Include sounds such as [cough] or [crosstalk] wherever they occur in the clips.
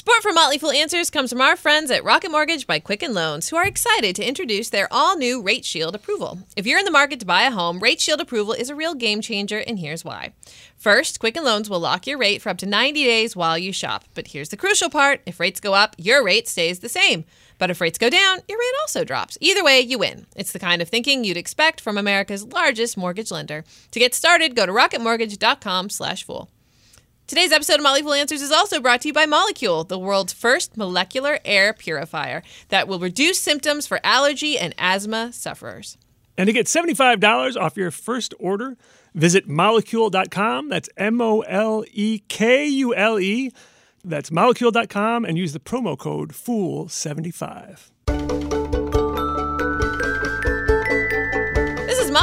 Support for Motley Fool Answers comes from our friends at Rocket Mortgage by Quicken Loans, who are excited to introduce their all new Rate Shield approval. If you're in the market to buy a home, Rate Shield approval is a real game changer, and here's why. First, Quicken Loans will lock your rate for up to 90 days while you shop. But here's the crucial part if rates go up, your rate stays the same. But if rates go down, your rate also drops. Either way, you win. It's the kind of thinking you'd expect from America's largest mortgage lender. To get started, go to rocketmortgage.com/fool. Today's episode of Fool Answers is also brought to you by Molekule, the world's first molecular air purifier that will reduce symptoms for allergy and asthma sufferers. And to get $75 off your first order, visit molekule.com. That's M O L E K U L E. That's molekule.com and use the promo code FOOL75.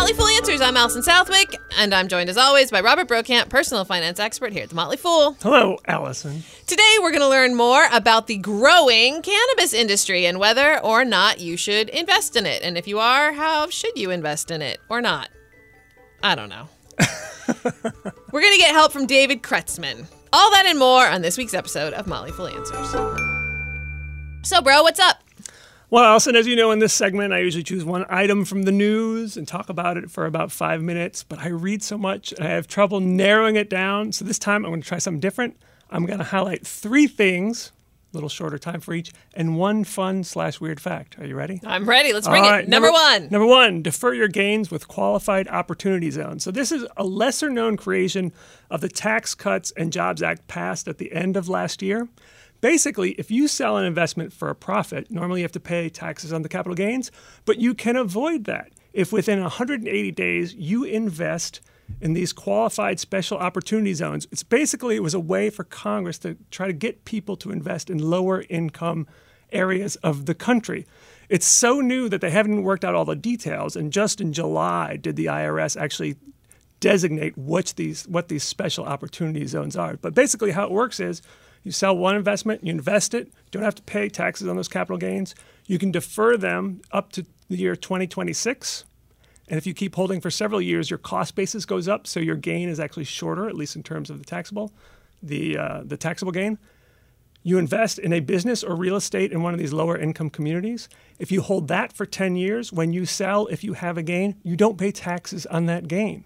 Motley Fool Answers. I'm Allison Southwick, and I'm joined as always by Robert Brokamp, personal finance expert here at the Motley Fool. Hello, Allison. Today, we're going to learn more about the growing cannabis industry and whether or not you should invest in it. And if you are, how should you invest in it or not? I don't know. [laughs] we're going to get help from David Kretzmann. All that and more on this week's episode of Motley Fool Answers. So, bro, what's up? Well, Allison, as you know, in this segment, I usually choose one item from the news and talk about it for about five minutes, but I read so much and I have trouble narrowing it down. So this time I'm going to try something different. I'm going to highlight three things, a little shorter time for each, and one fun slash weird fact. Are you ready? I'm ready. Let's bring it. right, Number, one. Number one, defer your gains with qualified opportunity zones. So this is a lesser known creation of the Tax Cuts and Jobs Act passed at the end of last year. Basically, if you sell an investment for a profit, normally you have to pay taxes on the capital gains, but you can avoid that if within 180 days you invest in these qualified special opportunity zones. It's basically it was a way for Congress to try to get people to invest in lower income areas of the country. It's so new that they haven't worked out all the details, and just in July did the IRS actually designate what these what these special opportunity zones are. But basically, how it works is you sell one investment, you invest it, don't have to pay taxes on those capital gains. You can defer them up to the year 2026. And if you keep holding for several years, your cost basis goes up, so your gain is actually shorter, at least in terms of the taxable, the uh, the taxable gain. You invest in a business or real estate in one of these lower income communities. If you hold that for 10 years, when you sell, if you have a gain, you don't pay taxes on that gain.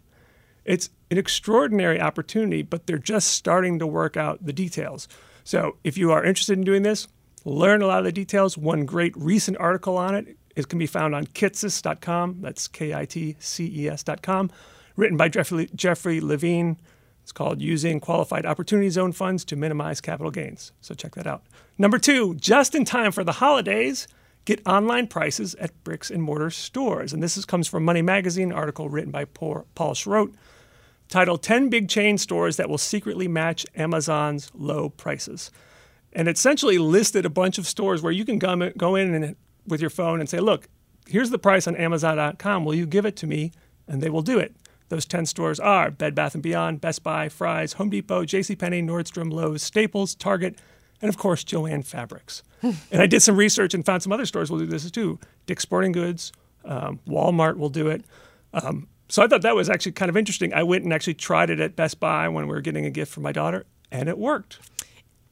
It's an extraordinary opportunity, but they're just starting to work out the details. So if you are interested in doing this, learn a lot of the details. One great recent article on it is can be found on kitces.com. That's K I T C E S.com, written by Jeffrey, Jeffrey Levine. It's called Using Qualified Opportunity Zone Funds to Minimize Capital Gains. So check that out. Number two, just in time for the holidays, get online prices at bricks and mortar stores. And this is, comes from Money Magazine, article written by Paul Schrodt, titled 10 Big Chain Stores That Will Secretly Match Amazon's Low Prices. And essentially listed a bunch of stores where you can go in and, with your phone and say, look, here's the price on Amazon.com. Will you give it to me? And they will do it. Those 10 stores are Bed Bath & Beyond, Best Buy, Fry's, Home Depot, JCPenney, Nordstrom, Lowe's, Staples, Target, and of course, Joann Fabrics. [laughs] and I did some research and found some other stores will do this too. Dick's Sporting Goods, um, Walmart will do it. Um, so I thought that was actually kind of interesting. I went and actually tried it at Best Buy when we were getting a gift for my daughter, and it worked.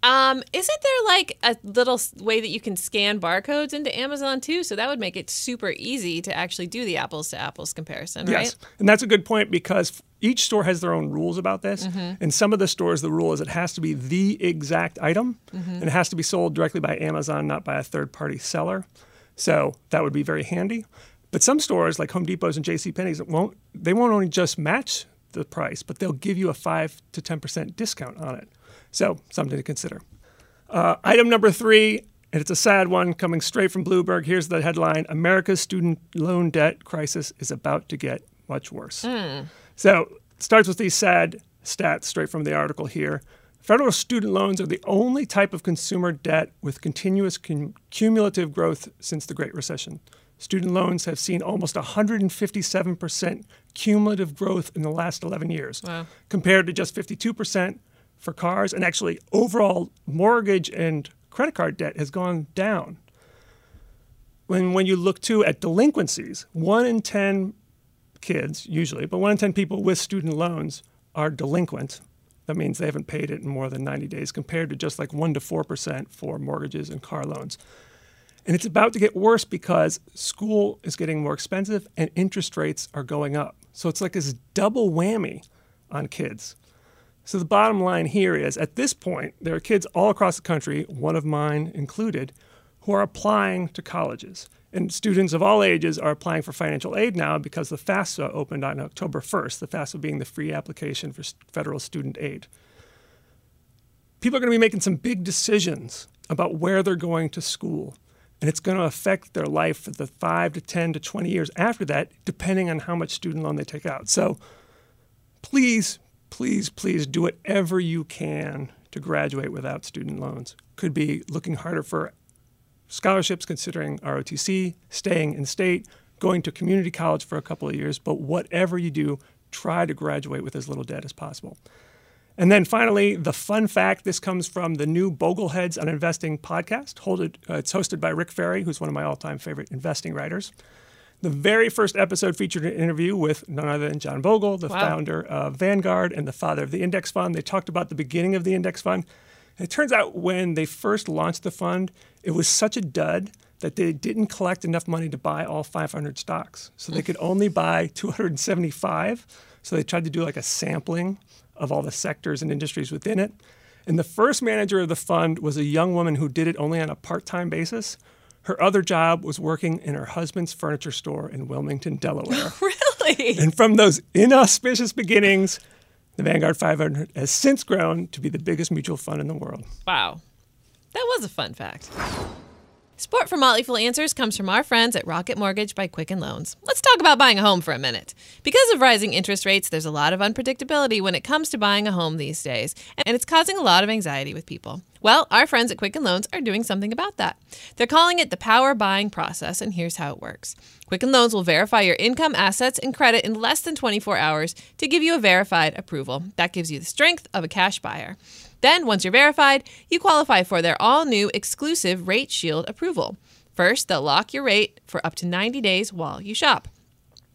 Um, isn't there like a little way that you can scan barcodes into Amazon too? So that would make it super easy to actually do the apples to apples comparison, right? Yes, and that's a good point because each store has their own rules about this. Mm-hmm. In some of the stores, the rule is it has to be the exact item, Mm-hmm. and it has to be sold directly by Amazon, not by a third-party seller. So that would be very handy. But some stores, like Home Depots and J.C. Penney's, won't they won't only just match the price, but they'll give you a five to ten percent discount on it. So something to consider. Uh, item number three, and it's a sad one coming straight from Bloomberg. Here's the headline America's student loan debt crisis is about to get much worse. So it starts with these sad stats straight from the article here. Federal student loans are the only type of consumer debt with continuous cum- cumulative growth since the Great Recession. Student loans have seen almost 157% cumulative growth in the last 11 years, Wow. compared to just 52% for cars. And actually, overall mortgage and credit card debt has gone down. When, when you look too at delinquencies, one in 10 kids, usually, but one in 10 people with student loans are delinquent. That means they haven't paid it in more than 90 days, compared to just like 1% to 4% for mortgages and car loans. And it's about to get worse because school is getting more expensive and interest rates are going up. So it's like this double whammy on kids. So the bottom line here is at this point, there are kids all across the country, one of mine included, who are applying to colleges. And students of all ages are applying for financial aid now because the FAFSA opened on October 1st, the FAFSA being the free application for federal student aid. People are going to be making some big decisions about where they're going to school. And it's going to affect their life for the five to 10 to 20 years after that, depending on how much student loan they take out. So please please, please do whatever you can to graduate without student loans. Could be looking harder for scholarships, considering ROTC, staying in state, going to community college for a couple of years, but whatever you do, try to graduate with as little debt as possible. And then finally, the fun fact this comes from the new Bogleheads on Investing podcast. Uh, it's hosted by Rick Ferri, who's one of my all time favorite investing writers. The very first episode featured an interview with none other than John Bogle, the wow. founder of Vanguard and the father of the index fund. They talked about the beginning of the index fund. And it turns out when they first launched the fund, it was such a dud that they didn't collect enough money to buy all 500 stocks. So they could only buy 275. So they tried to do like a sampling of all the sectors and industries within it. And the first manager of the fund was a young woman who did it only on a part time basis. Her other job was working in her husband's furniture store in Wilmington, Delaware. [laughs] really? And from those inauspicious beginnings, the Vanguard 500 has since grown to be the biggest mutual fund in the world. Wow. That was a fun fact. Support for Motley Fool Answers comes from our friends at Rocket Mortgage by Quicken Loans. Let's talk about buying a home for a minute. Because of rising interest rates, there's a lot of unpredictability when it comes to buying a home these days, and it's causing a lot of anxiety with people. Well, our friends at Quicken Loans are doing something about that. They're calling it the power buying process, and here's how it works. Quicken Loans will verify your income, assets, and credit in less than 24 hours to give you a verified approval. That gives you the strength of a cash buyer. Then, once you're verified, you qualify for their all new exclusive Rate Shield approval. First, they'll lock your rate for up to 90 days while you shop.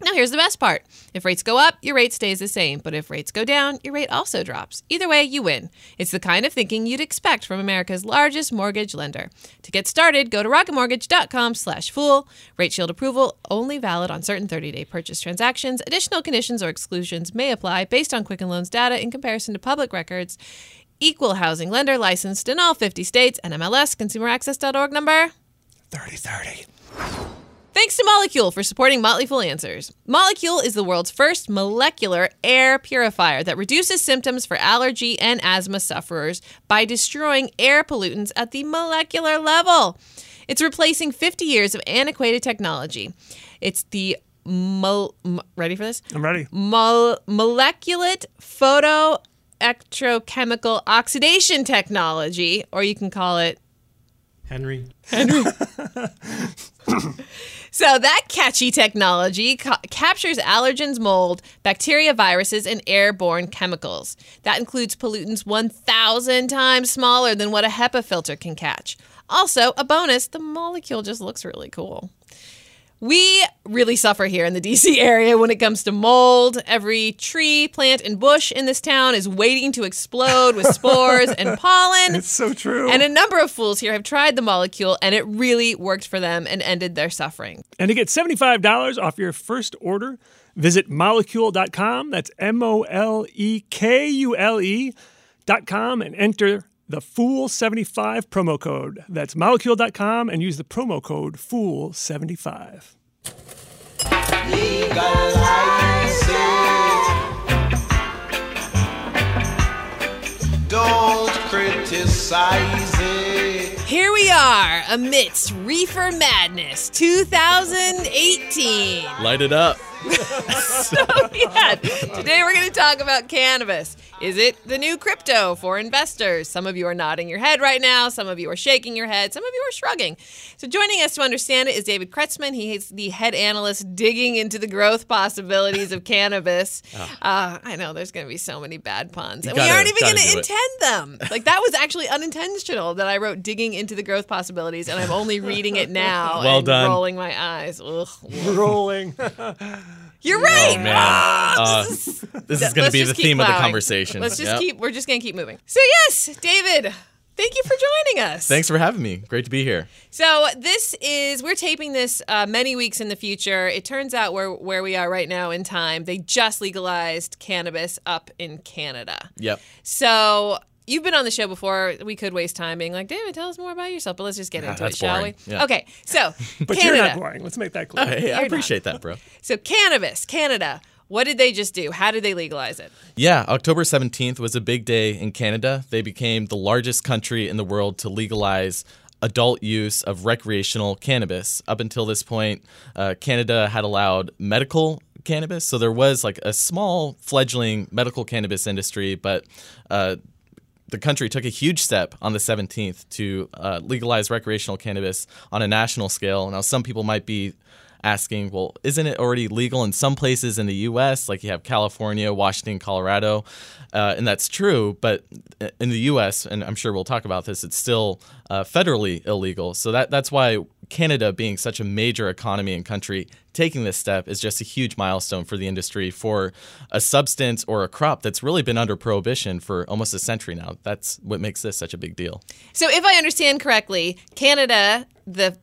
Now, here's the best part. If rates go up, your rate stays the same, but if rates go down, your rate also drops. Either way, you win. It's the kind of thinking you'd expect from America's largest mortgage lender. To get started, go to rocketmortgage.com slash fool. Rate Shield approval only valid on certain 30-day purchase transactions. Additional conditions or exclusions may apply based on Quicken Loans data in comparison to public records. Equal housing lender licensed in all 50 states. NMLS ConsumerAccess.org number 3030. Thanks to Molekule for supporting Motley Fool Answers. Molekule is the world's first molecular air purifier that reduces symptoms for allergy and asthma sufferers by destroying air pollutants at the molecular level. It's replacing 50 years of antiquated technology. It's the mo- ready for this? I'm ready. Mo- molecular photo electrochemical oxidation technology, or you can call it Henry. Henry. [laughs] [laughs] so that catchy technology ca- captures allergens, mold, bacteria, viruses, and airborne chemicals. That includes pollutants 1,000 times smaller than what a HEPA filter can catch. Also, a bonus, the Molekule just looks really cool. We really suffer here in the DC area when it comes to mold. Every tree, plant, and bush in this town is waiting to explode with [laughs] spores and pollen. It's so true. And a number of fools here have tried the Molekule, and it really worked for them and ended their suffering. And to get $75 off your first order, visit molekule.com. That's M O L E K U L E.com and enter the Fool75 promo code. That's molekule.com and use the promo code Fool75. Legalize it. Don't criticize it. Here we are amidst Reefer Madness 2018. Light it up. [laughs] so, yeah, today we're going to talk about cannabis. Is it the new crypto for investors? Some of you are nodding your head right now. Some of you are shaking your head. Some of you are shrugging. So, joining us to understand it is David Kretzmann. He is the head analyst digging into the growth possibilities of cannabis. Oh. Uh, I know there's going to be so many bad puns, and gotta, we aren't even going to intend them. [laughs] Like, that was actually unintentional that I wrote digging into the growth possibilities, and I'm only reading it now well and done. rolling my eyes. Ugh. Rolling. [laughs] You're right. Oh man, uh, [laughs] this is going to be the theme of the conversation. Let's just Yep. keep. We're just gonna keep moving. So yes, David, thank you for joining us. Thanks for having me. Great to be here. So this is we're taping this uh, many weeks in the future. It turns out where where we are right now in time, they just legalized cannabis up in Canada. Yep. So you've been on the show before. We could waste time being like, David, tell us more about yourself. But let's just get into it, that's shall boring. we? Yeah. Okay. So [laughs] But Canada. you're not boring. Let's make that [laughs] clear. Hey, I not. appreciate that, bro. So cannabis, Canada. What did they just do? How did they legalize it? Yeah, October 17th was a big day in Canada. They became the largest country in the world to legalize adult use of recreational cannabis. Up until this point, uh, Canada had allowed medical cannabis. So there was like a small fledgling medical cannabis industry, but uh, the country took a huge step on the 17th to uh, legalize recreational cannabis on a national scale. Now, some people might be asking, well, isn't it already legal in some places in the U.S., like you have California, Washington, Colorado? Uh, and that's true, but in the U.S., and I'm sure we'll talk about this, it's still uh, federally illegal. So that that's why Canada, being such a major economy and country, taking this step is just a huge milestone for the industry for a substance or a crop that's really been under prohibition for almost a century now. That's what makes this such a big deal. So, if I understand correctly, Canada, the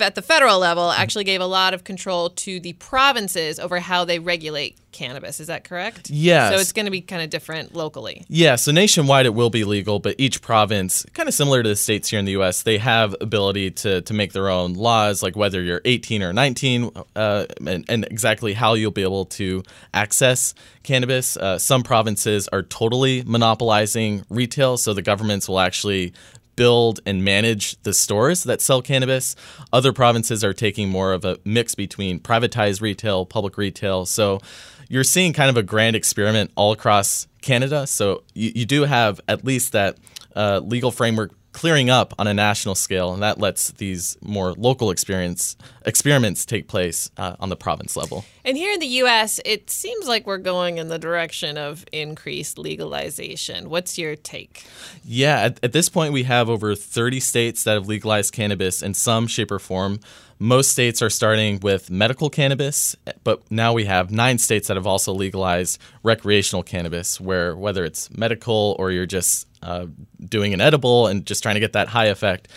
at the federal level, actually gave a lot of control to the provinces over how they regulate cannabis. Is that correct? Yes. So it's going to be kind of different locally. Yeah, so nationwide it will be legal, but each province, kind of similar to the states here in the U.S., they have ability to to make their own laws, like whether you're 18 or 19, uh, and, and exactly how you'll be able to access cannabis. Uh, some provinces are totally monopolizing retail, so the governments will actually build and manage the stores that sell cannabis. Other provinces are taking more of a mix between privatized retail, public retail. So you're seeing kind of a grand experiment all across Canada. So you, you do have at least that uh, legal framework clearing up on a national scale, and that lets these more local experience experiments take place uh, on the province level. And here in the U.S., it seems like we're going in the direction of increased legalization. What's your take? Yeah, at, at this point, we have over 30 states that have legalized cannabis in some shape or form. Most states are starting with medical cannabis, but now we have nine states that have also legalized recreational cannabis, where whether it's medical or you're just uh, doing an edible and just trying to get that high effect,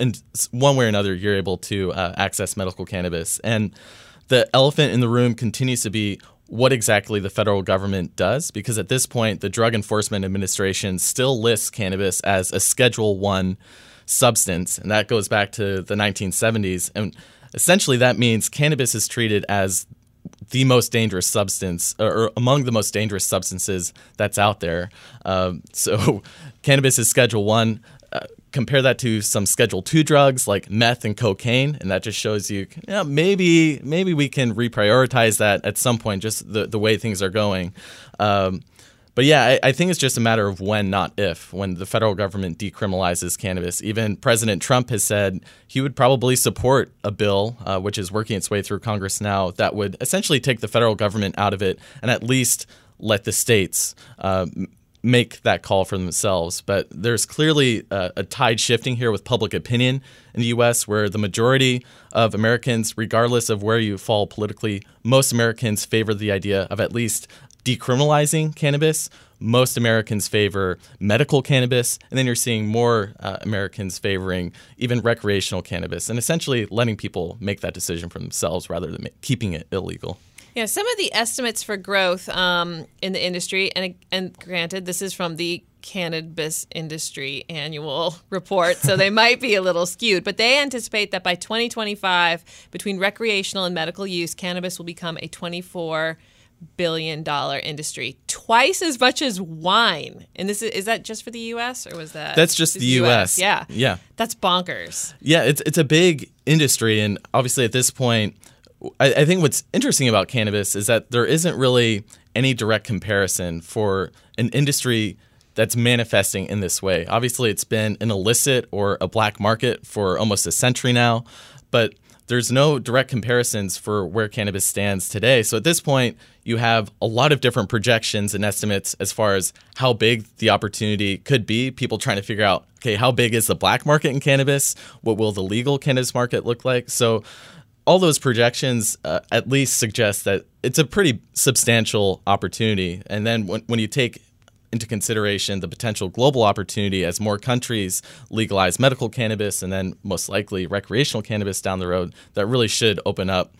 And one way or another, you're able to uh, access medical cannabis. And the elephant in the room continues to be what exactly the federal government does because at this point the drug enforcement administration still lists cannabis as a schedule 1 substance and that goes back to the 1970s and essentially that means cannabis is treated as the most dangerous substance or, among the most dangerous substances that's out there. Um, so [laughs] cannabis is schedule 1 uh, compare that to some schedule 2 drugs like meth and cocaine and that just shows you, know, maybe maybe we can reprioritize that at some point just the, the way things are going. Um, but yeah, I, I think it's just a matter of when, not if, when the federal government decriminalizes cannabis. Even President Trump has said he would probably support a bill, uh, which is working its way through Congress now, that would essentially take the federal government out of it and at least let the states uh, make that call for themselves. But there's clearly a, a tide shifting here with public opinion in the U.S., where the majority of Americans, regardless of where you fall politically, most Americans favor the idea of at least decriminalizing cannabis. Most Americans favor medical cannabis, and then you're seeing more uh, Americans favoring even recreational cannabis, and essentially letting people make that decision for themselves rather than keeping it illegal. Yeah, some of the estimates for growth um, in the industry, and and granted, this is from the cannabis industry annual report, so they [laughs] might be a little skewed, but they anticipate that by 2025, between recreational and medical use, cannabis will become a 24 billion dollar industry, twice as much as wine. And this is is that just for the U.S. or was that? That's just the US. Yeah, Yeah. That's bonkers. Yeah, it's it's a big industry, and obviously at this point, I, I think what's interesting about cannabis is that there isn't really any direct comparison for an industry that's manifesting in this way. Obviously, it's been an illicit or a black market for almost a century now, but there's no direct comparisons for where cannabis stands today. So at this point, you have a lot of different projections and estimates as far as how big the opportunity could be. People trying to figure out, okay, how big is the black market in cannabis? What will the legal cannabis market look like? So all those projections uh, at least suggest that it's a pretty substantial opportunity. And then when, when you take into consideration the potential global opportunity as more countries legalize medical cannabis and then most likely recreational cannabis down the road, that really should open up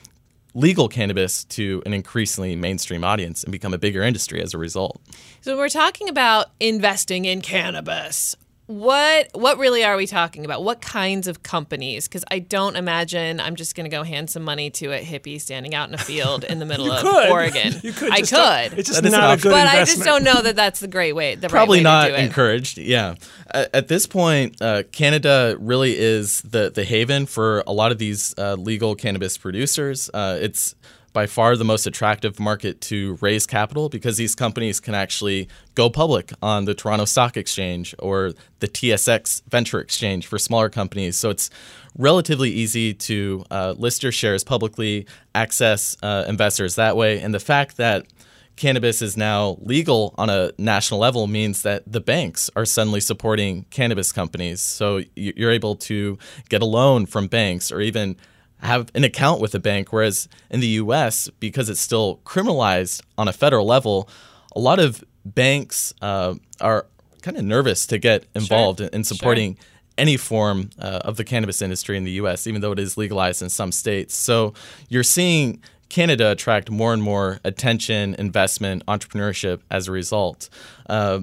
legal cannabis to an increasingly mainstream audience and become a bigger industry as a result. So, we're talking about investing in cannabis, what what really are we talking about? What kinds of companies? Because I don't imagine I'm just going to go hand some money to a hippie standing out in a field in the [laughs] middle of could. Oregon. You could. I just don't- could, It's just That is an not a option. good but I just don't know that that's the great way. The Probably right way not to do it. encouraged. Yeah. At, at this point, uh, Canada really is the the haven for a lot of these uh, legal cannabis producers. Uh, it's by far the most attractive market to raise capital because these companies can actually go public on the Toronto Stock Exchange or the TSX Venture Exchange for smaller companies. So it's relatively easy to uh, list your shares publicly, access uh, investors that way, and the fact that cannabis is now legal on a national level means that the banks are suddenly supporting cannabis companies. So you're able to get a loan from banks or even have an account with a bank. Whereas in the US, because it's still criminalized on a federal level, a lot of banks uh, are kind of nervous to get involved in, in supporting any form uh, of the cannabis industry in the US, even though it is legalized in some states. So you're seeing Canada attract more and more attention, investment, entrepreneurship as a result. Uh,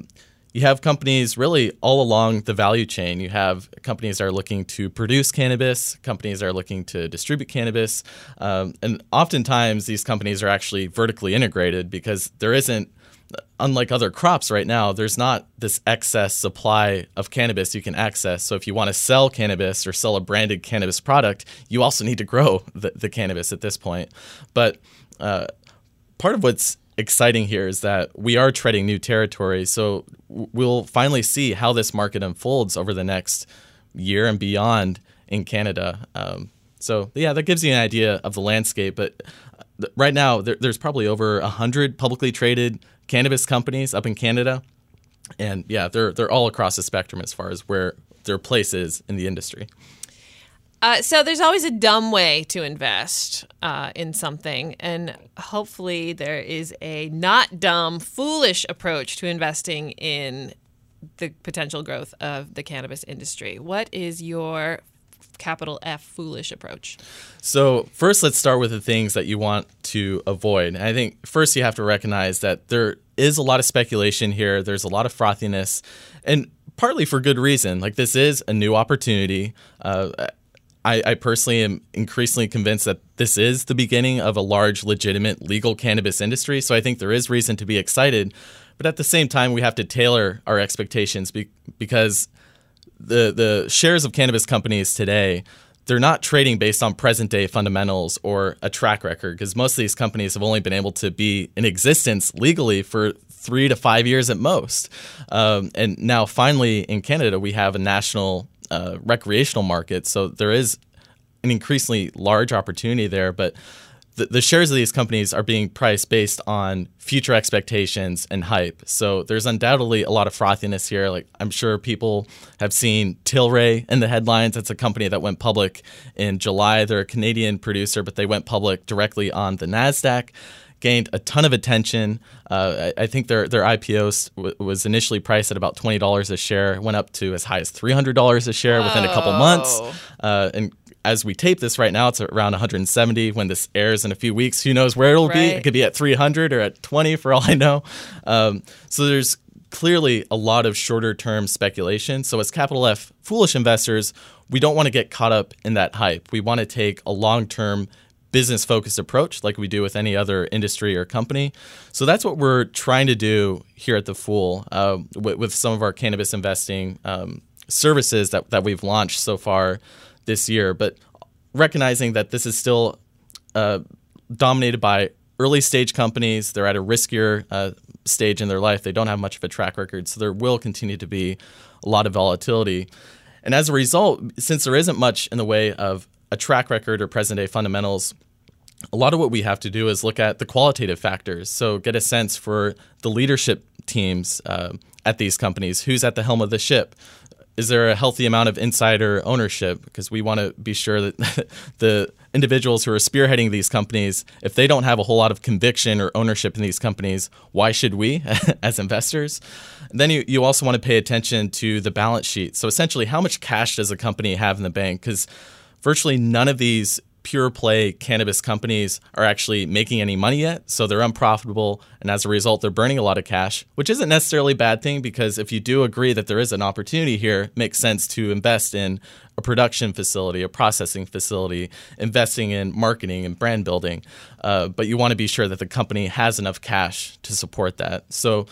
you have companies really all along the value chain. You have companies that are looking to produce cannabis, companies that are looking to distribute cannabis, um, and oftentimes these companies are actually vertically integrated because there isn't unlike other crops right now, there's not this excess supply of cannabis you can access. So if you want to sell cannabis or sell a branded cannabis product, you also need to grow the, the cannabis at this point. But uh, part of what's exciting here is that we are treading new territory. So we'll finally see how this market unfolds over the next year and beyond in Canada. Um, so yeah, that gives you an idea of the landscape. But uh, right now, there, there's probably over hundred publicly traded cannabis companies up in Canada, and yeah, they're they're all across the spectrum as far as where their place is in the industry. Uh, so there's always a dumb way to invest uh, in something, and hopefully there is a not dumb, foolish approach to investing in the potential growth of the cannabis industry. What is your capital F foolish approach? So, first, let's start with the things that you want to avoid. And I think first you have to recognize that there is a lot of speculation here, there's a lot of frothiness, and partly for good reason. Like, this is a new opportunity. Uh, I, I personally am increasingly convinced that this is the beginning of a large, legitimate legal cannabis industry. So, I think there is reason to be excited. But at the same time, we have to tailor our expectations be- because the the shares of cannabis companies today they're not trading based on present day fundamentals or a track record because most of these companies have only been able to be in existence legally for three to five years at most. Um, and now, finally, in Canada, we have a national uh, recreational market. So there is an increasingly large opportunity there. But the, the shares of these companies are being priced based on future expectations and hype. So there's undoubtedly a lot of frothiness here. Like I'm sure people have seen Tilray in the headlines. It's a company that went public in July. They're a Canadian producer, but they went public directly on the Nasdaq. Gained a ton of attention. Uh, I, I think their their IPO w- was initially priced at about twenty dollars a share. Went up to as high as three hundred dollars a share within a couple months. Uh, and as we tape this right now, it's around 170. When this airs in a few weeks, who knows where it'll be? It could be at 300 or at 20 for all I know. Um, so there's clearly a lot of shorter term speculation. So as capital F foolish investors, we don't want to get caught up in that hype. We want to take a long term business focused approach like we do with any other industry or company. So that's what we're trying to do here at the Fool uh, with, with some of our cannabis investing um, services that, that we've launched so far this year. But recognizing that this is still uh, dominated by early stage companies, they're at a riskier uh, stage in their life. They don't have much of a track record. So there will continue to be a lot of volatility. And as a result, since there isn't much in the way of a track record or present day fundamentals, a lot of what we have to do is look at the qualitative factors. So get a sense for the leadership teams uh, at these companies. Who's at the helm of the ship? Is there a healthy amount of insider ownership? Because we want to be sure that [laughs] the individuals who are spearheading these companies, if they don't have a whole lot of conviction or ownership in these companies, why should we [laughs] as investors? And then you, you also want to pay attention to the balance sheet. So essentially, how much cash does a company have in the bank? Because virtually none of these pure play cannabis companies are actually making any money yet. So they're unprofitable. And as a result, they're burning a lot of cash, which isn't necessarily a bad thing because if you do agree that there is an opportunity here, it makes sense to invest in a production facility, a processing facility, investing in marketing and brand building. Uh, but you want to be sure that the company has enough cash to support that. So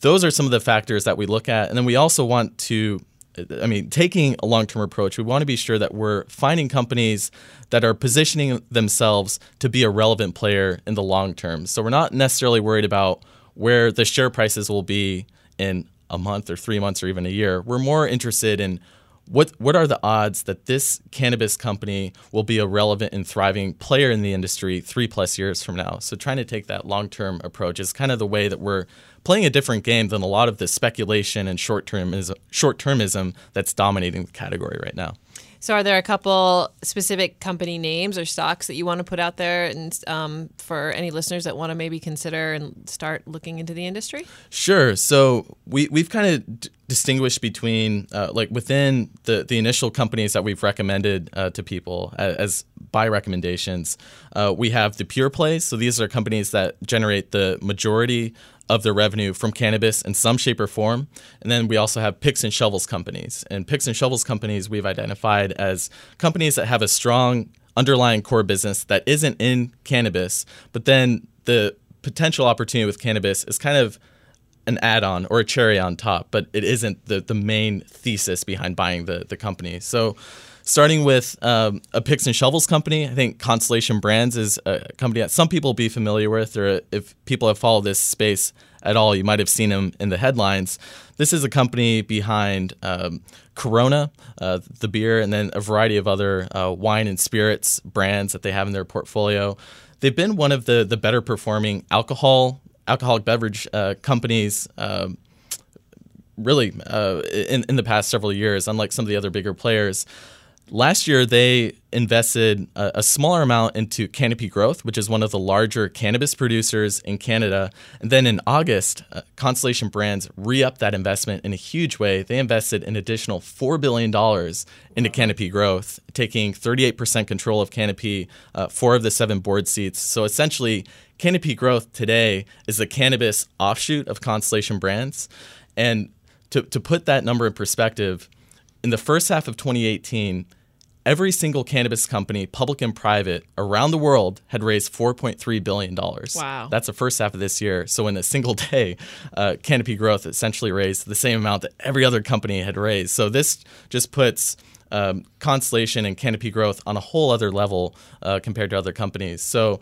those are some of the factors that we look at. And then we also want to I mean, taking a long term approach, we want to be sure that we're finding companies that are positioning themselves to be a relevant player in the long term. So we're not necessarily worried about where the share prices will be in a month or three months or even a year. We're more interested in what what are the odds that this cannabis company will be a relevant and thriving player in the industry three plus years from now? So trying to take that long term approach is kind of the way that we're playing a different game than a lot of the speculation and short termism short termism that's dominating the category right now. So, are there a couple specific company names or stocks that you want to put out there, and um, for any listeners that want to maybe consider and start looking into the industry? Sure. So we we've kind of d- distinguished between uh, like within the the initial companies that we've recommended uh, to people as, as buy recommendations. Uh, we have the pure plays. So these are companies that generate the majority of their revenue from cannabis in some shape or form. And then we also have picks and shovels companies. And picks and shovels companies we've identified as companies that have a strong underlying core business that isn't in cannabis, but then the potential opportunity with cannabis is kind of an add-on or a cherry on top, but it isn't the the main thesis behind buying the the company. So starting with um, a picks and shovels company. I think Constellation Brands is a company that some people will be familiar with, or if people have followed this space at all, you might have seen them in the headlines. This is a company behind um, Corona, uh, the beer, and then a variety of other uh, wine and spirits brands that they have in their portfolio. They've been one of the the better performing alcohol alcoholic beverage uh, companies. Um, really, uh, in in the past several years, unlike some of the other bigger players, Last year, they invested a, a, smaller amount into Canopy Growth, which is one of the larger cannabis producers in Canada. And then in August, uh, Constellation Brands re upped that investment in a huge way. They invested an additional $4 billion into Canopy Growth, taking 38% control of Canopy, uh, four of the seven board seats. So essentially, Canopy Growth today is the cannabis offshoot of Constellation Brands. And to, to put that number in perspective, in the first half of 2018, every single cannabis company, public and private, around the world had raised $4.3 billion. Wow. That's the first half of this year. So in a single [laughs] day, uh, Canopy Growth essentially raised the same amount that every other company had raised. So this just puts um, Constellation and Canopy Growth on a whole other level uh, compared to other companies. So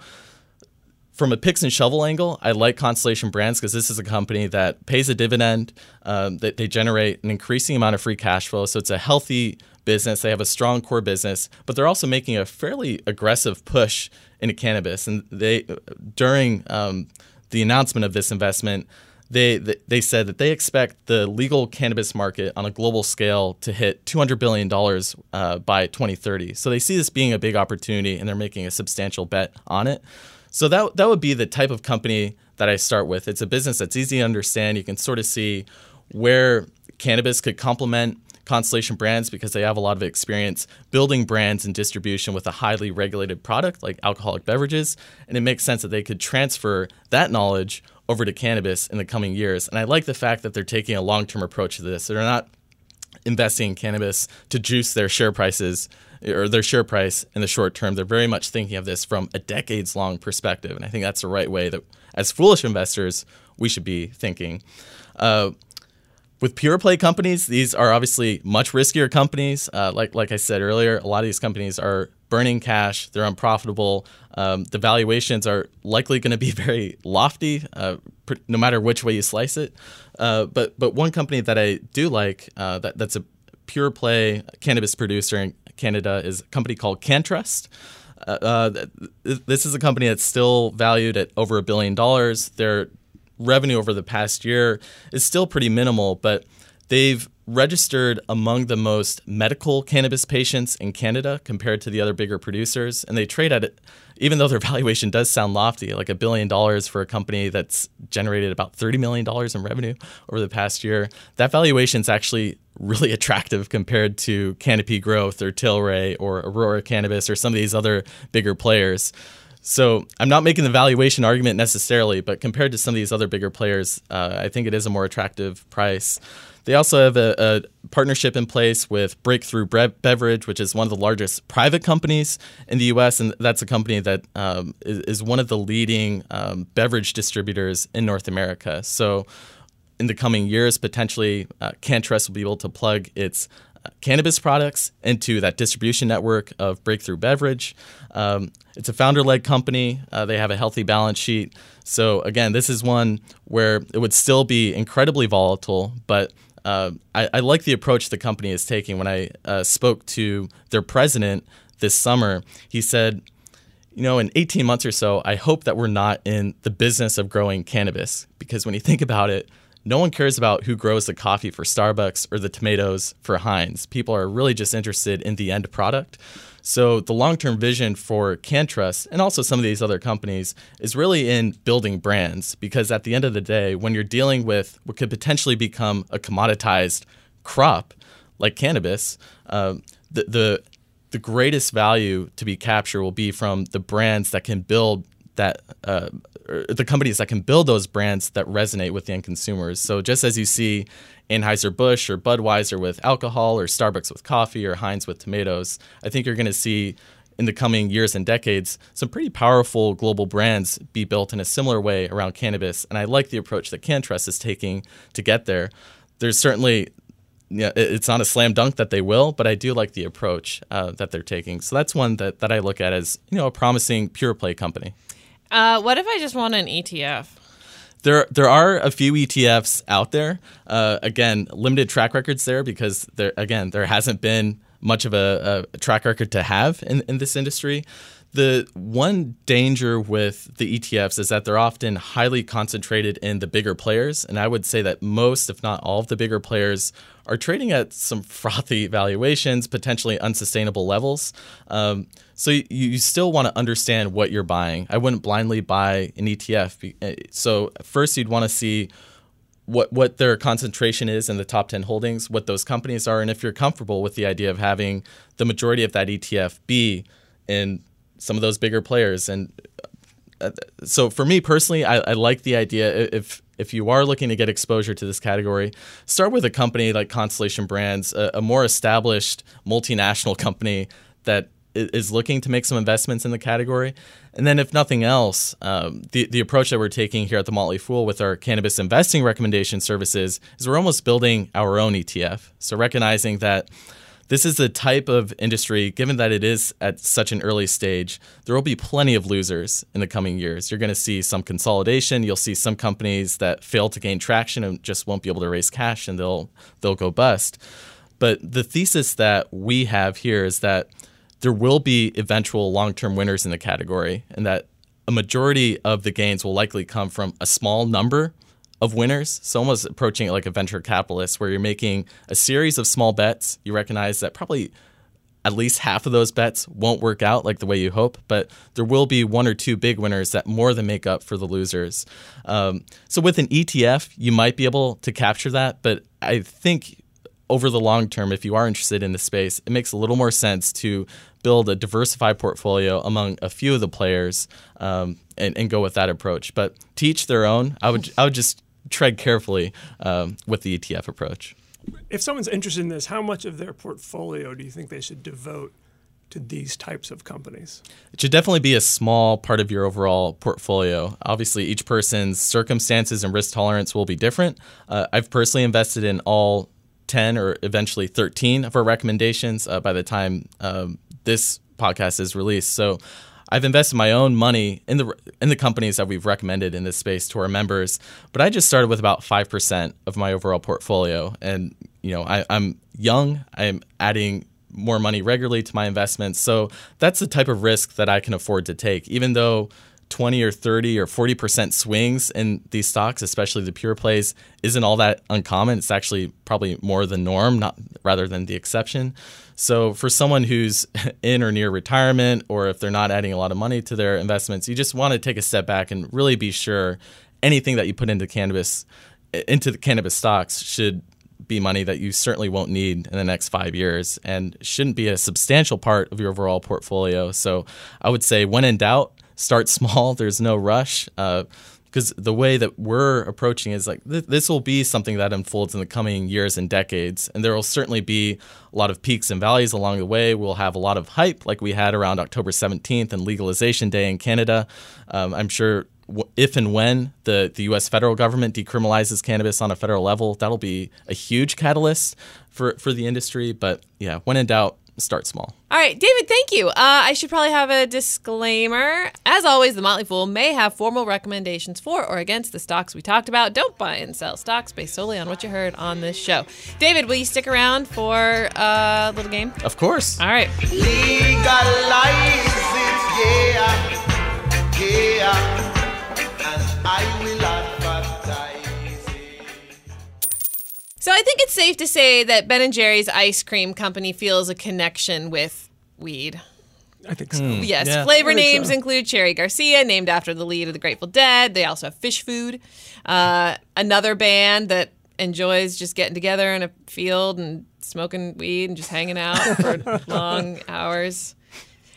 from a picks and shovel angle, I like Constellation Brands because this is a company that pays a dividend. Um, that they generate an increasing amount of free cash flow, so it's a healthy business. They have a strong core business, but they're also making a fairly aggressive push into cannabis. And they during um, the announcement of this investment, they they said that they expect the legal cannabis market on a global scale to hit 200 billion dollars uh, by 2030. So they see this being a big opportunity, and they're making a substantial bet on it. So that that would be the type of company that I start with. It's a business that's easy to understand. You can sort of see where cannabis could complement Constellation Brands because they have a lot of experience building brands and distribution with a highly regulated product like alcoholic beverages. And it makes sense that they could transfer that knowledge over to cannabis in the coming years. And I like the fact that they're taking a long term approach to this. They're not investing in cannabis to juice their share prices or their share price in the short term. They're very much thinking of this from a decades long perspective. And I think that's the right way that, as foolish investors, we should be thinking. Uh, with pure play companies, these are obviously much riskier companies. Uh, like like I said earlier, a lot of these companies are burning cash. They're unprofitable. Um, the valuations are likely going to be [laughs] very lofty, uh, no matter which way you slice it. Uh, but but one company that I do like uh, that that's a pure play cannabis producer in Canada is a company called CannTrust. Uh, uh, this is a company that's still valued at over a billion dollars. Their revenue over the past year is still pretty minimal, but They've registered among the most medical cannabis patients in Canada compared to the other bigger producers, and they trade at. Even though their [laughs] valuation does sound lofty, like a billion dollars for a company that's generated about $30 million in revenue over the past year, that valuation is actually really [laughs] attractive compared to Canopy Growth or Tilray or Aurora Cannabis or some of these other bigger players. So I'm not making the valuation argument necessarily, but compared to some of these other bigger players, uh, I think it is a more attractive price. They also have a, a partnership in place with Breakthru Bre- Beverage, which is one of the largest private companies in the U.S., and that's a company that um, is, is, one of the leading um, beverage distributors in North America. So, in the coming years, potentially, uh, will be able to plug its uh, cannabis products into that distribution network of Breakthru Beverage. Um, it's a founder led company. Uh, they have a healthy balance sheet. So, again, this is one where it would still be incredibly volatile, but uh, I, I, like the approach the company is taking. When I uh, spoke to their president this summer, he said, you know, in 18 months or so, I hope that we're not in the business of growing cannabis because when you think about it, no one cares about who grows the coffee for Starbucks or the tomatoes for Heinz. People are really just interested in the end product. So the long-term vision for CannTrust and also some of these other companies is really in building brands because at the end of the day, when you're dealing with what could potentially become a commoditized crop like cannabis, uh, the, the the greatest value to be captured will be from the brands that can build that uh, the companies that can build those brands that resonate with the end consumers. So just as you see Anheuser-Busch or Budweiser with alcohol or Starbucks with coffee or Heinz with tomatoes, I think you're going to see in the coming years and decades some pretty powerful global brands be built in a similar way around cannabis. And I like the approach that CannTrust is taking to get there. There's certainly yeah, it's not a slam dunk that they will, but I do like the approach uh, that they're taking. So that's one that, that I look at as you know a promising pure play company. Uh, what if I just want an ETF? There, there are a few ETFs out there. Uh, again, limited track records there because there, again, there hasn't been much of a, a track record to have in, in this industry. The one danger with the ETFs is that they're often highly concentrated in the bigger players. And I would say that most, if not all, of the bigger players are trading at some [laughs] frothy valuations, potentially unsustainable levels. Um, so you, you still want to understand what you're buying. I wouldn't blindly buy an ETF. Eh, so first, you'd want to see what what their concentration is in the top 10 holdings, what those companies are, and if you're comfortable with the idea of having the majority of that ETF be in some of those bigger players. And uh, so for me personally, I, I like the idea if if you are looking to get exposure to this category, start with a company like Constellation Brands, a, a more established multinational company that is looking to make some investments in the category. And then, if nothing else, um, the, the approach that we're taking here at the Motley Fool with our cannabis investing recommendation services is we're almost building our own ETF. So, recognizing that this is the type of industry, given that it is at such an early stage, there will be plenty of losers in the coming years. You're going to see some consolidation. You'll see some companies that fail to gain traction and just won't be able to raise cash and they'll they'll go bust. But the thesis that we have here is that there will be eventual long-term winners in the category and that a majority of the gains will likely come from a small number of winners. So almost approaching it like a venture capitalist, where you're making a series of small bets. You recognize that probably at least half of those bets won't work out like the way you hope, but there will be one or two big winners that more than make up for the losers. Um, so with an ETF, you might be able to capture that, but I think over the long term, if you are interested in the space, it makes a little more sense to build a diversified portfolio among a few of the players um, and, and, go with that approach. But teach their own. I would I would just tread carefully um, with the ETF approach. If someone's interested in this, how much of their portfolio do you think they should devote to these types of companies? It should definitely be a small part of your overall portfolio. Obviously, each person's circumstances and risk tolerance will be different. Uh, I've personally invested in all 10 or eventually 13 of our recommendations uh, by the time um, this podcast is released. So I've invested my own money in the in the companies that we've recommended in this space to our members, but I just started with about five percent of my overall portfolio, and you know I, I'm young. I'm adding more money regularly to my investments, so that's the type of risk that I can afford to take. Even though 20 or 30 or 40% swings in these stocks, especially the pure plays, isn't all that uncommon. It's actually probably more the norm, not rather than the exception. So for someone who's [laughs] in or near retirement, or if they're not adding a lot of money to their investments, you just want to take a step back and really be sure anything that you put into cannabis, into the cannabis stocks, should be money that you certainly won't need in the next five years and shouldn't be a substantial part of your overall portfolio. So I would say, when in doubt, start [laughs] small. There's no rush. Uh, because the way that we're approaching is like th- this will be something that unfolds in the coming years and decades and there will certainly be a lot of peaks and valleys along the way we'll have a lot of hype like we had around october 17th and legalization day in canada um, i'm sure if and when the, the us federal government decriminalizes cannabis on a federal level that'll be a huge catalyst for, for the industry but yeah when in doubt start small. All right, David, thank you. Uh, I should probably have a disclaimer. As always, the Motley Fool may have formal recommendations for or against the stocks we talked about. Don't buy and sell stocks based solely on what you heard on this show. David, will you stick around for a little game? Of course. All right. Legalize it, yeah, yeah, and I will So I think it's safe to say that Ben and Jerry's ice cream company feels a connection with weed. I think so. Yes, Yeah. flavor names so. include Cherry Garcia, named after the lead of the Grateful Dead. They also have Phish Food, uh, another band that enjoys just getting together in a field and smoking weed and just hanging out for [laughs] long hours.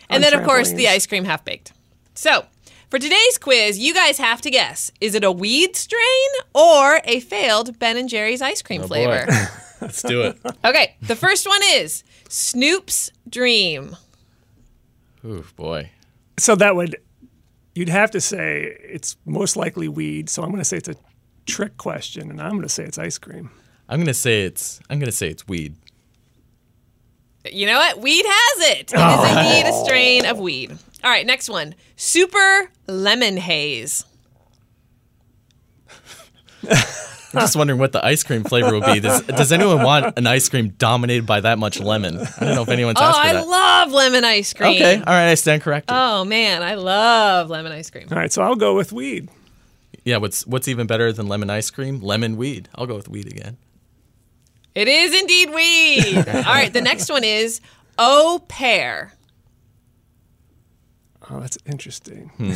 And On then, of course, the ice cream half baked. So, for today's quiz, you guys have to guess: is it a weed strain or a failed Ben and Jerry's ice cream Oh, flavor? [laughs] Let's do it. okay, the first one is Snoop's Dream. Ooh, boy. So that would, you'd have to say it's most likely weed. So I'm going to say it's a trick question, and I'm going to say it's ice cream. I'm gonna say it's I'm gonna say it's weed. You know what? Weed has it. It is oh. indeed a strain of weed. All right, next one. Super lemon haze. I'm just wondering what the ice cream flavor will be. Does, does anyone want an ice cream dominated by that much lemon? I don't know if anyone's Oh, asked for I that. love lemon ice cream. okay, all right, I stand corrected. Oh man, I love lemon ice cream. All right, so I'll go with weed. yeah, what's what's even better than lemon ice cream? Lemon weed. I'll go with weed again. It is indeed weed. [laughs] All right, the next one is au pair. Oh, that's interesting. Hmm.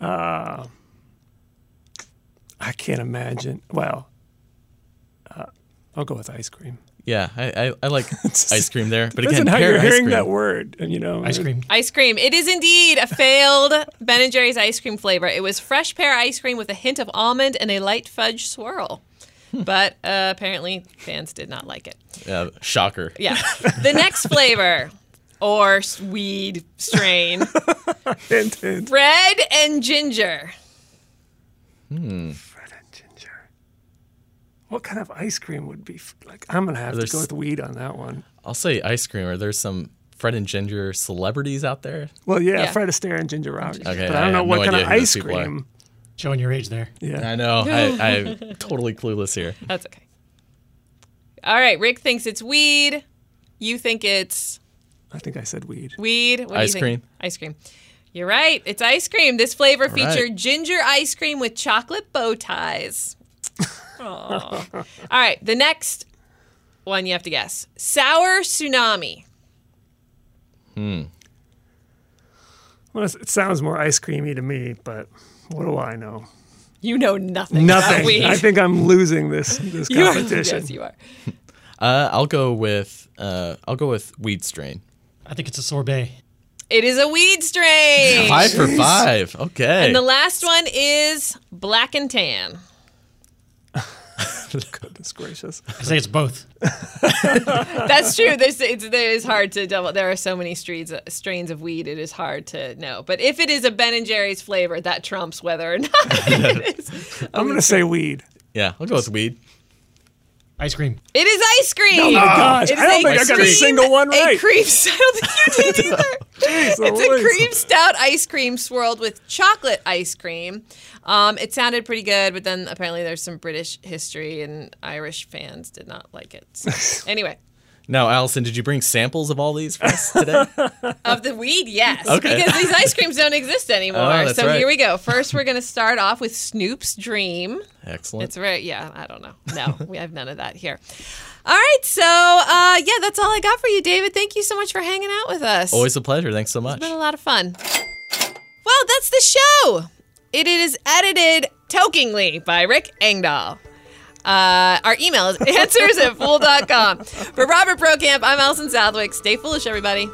[laughs] uh, I can't imagine. Well, uh, I'll go with ice cream. Yeah, I I, I like [laughs] ice cream there, but again, how you're hearing cream. that word, and you know, Ice cream. Ice cream. It is indeed a failed Ben and Jerry's ice cream flavor. It was fresh pear ice cream with a hint of almond and a light fudge swirl. But uh, apparently, fans did not like it. Yeah, shocker. Yeah. The next flavor or weed strain [laughs] Hint, hint. red and ginger. Fred and ginger. What kind of ice cream would be f- like? I'm gonna have to go with weed on that one. I'll say ice cream. Or there's some Fred and Ginger celebrities out there. Well, yeah, Yeah. Fred Astaire and Ginger Rogers. Okay, but I I don't know have what no kind of idea who those ice people are. cream. Showing your age there. Yeah, I know. I, I'm [laughs] totally clueless here. That's okay. All right. Rick thinks it's weed. You think it's I think I said weed. weed. What do Ice you think? cream. Ice cream. You're right. It's ice cream. This flavor right. featured ginger ice cream with chocolate bow ties. [laughs] Aw. All right. The next one you have to guess sour tsunami. Hmm. Well, it sounds more ice creamy to me, but what do I know? You know nothing. about Nothing. weed. I think I'm losing this this You are- competition. yes, you are. [laughs] Uh, I'll go with uh, I'll go with weed strain. I think it's a sorbet. It is a weed strain. Five for five. Okay. And the last one is black and tan. [laughs] Goodness gracious. I say it's both. [laughs] That's true. There's, it's, there is hard to double. There are so many strains, strains of weed. It is hard to know. But if it is a Ben and Jerry's flavor, that trumps whether or [laughs] not it is. I'm going to say weed. yeah, I'll go with weed. Ice cream. It is ice cream. Oh my gosh. It is I don't a think I got a cream- single one right. A cream. I don't think you did either. Jeez It's a cream stout ice cream swirled with chocolate ice cream. Um, it sounded pretty good, but then apparently there's some British history and Irish fans did not like it. So, [laughs] anyway, Now, Alison, did you bring samples of all these for us today? [laughs] Of the weed, yes. Okay. Because these ice creams don't exist anymore. Oh, that's so right. here we go. First, we're going to start off with Snoop's Dream. Excellent. It's very, yeah, I don't know. No, [laughs] we have none of that here. All right. So, uh, yeah, that's all I got for you, David. Thank you so much for hanging out with us. Always a pleasure. Thanks so much. It's been a lot of fun. Well, that's the show. It is edited tokingly by Rick Engdahl. Uh, our email is [laughs] answers at fool.com. For Robert Brokamp, I'm Alison Southwick. Stay foolish, everybody.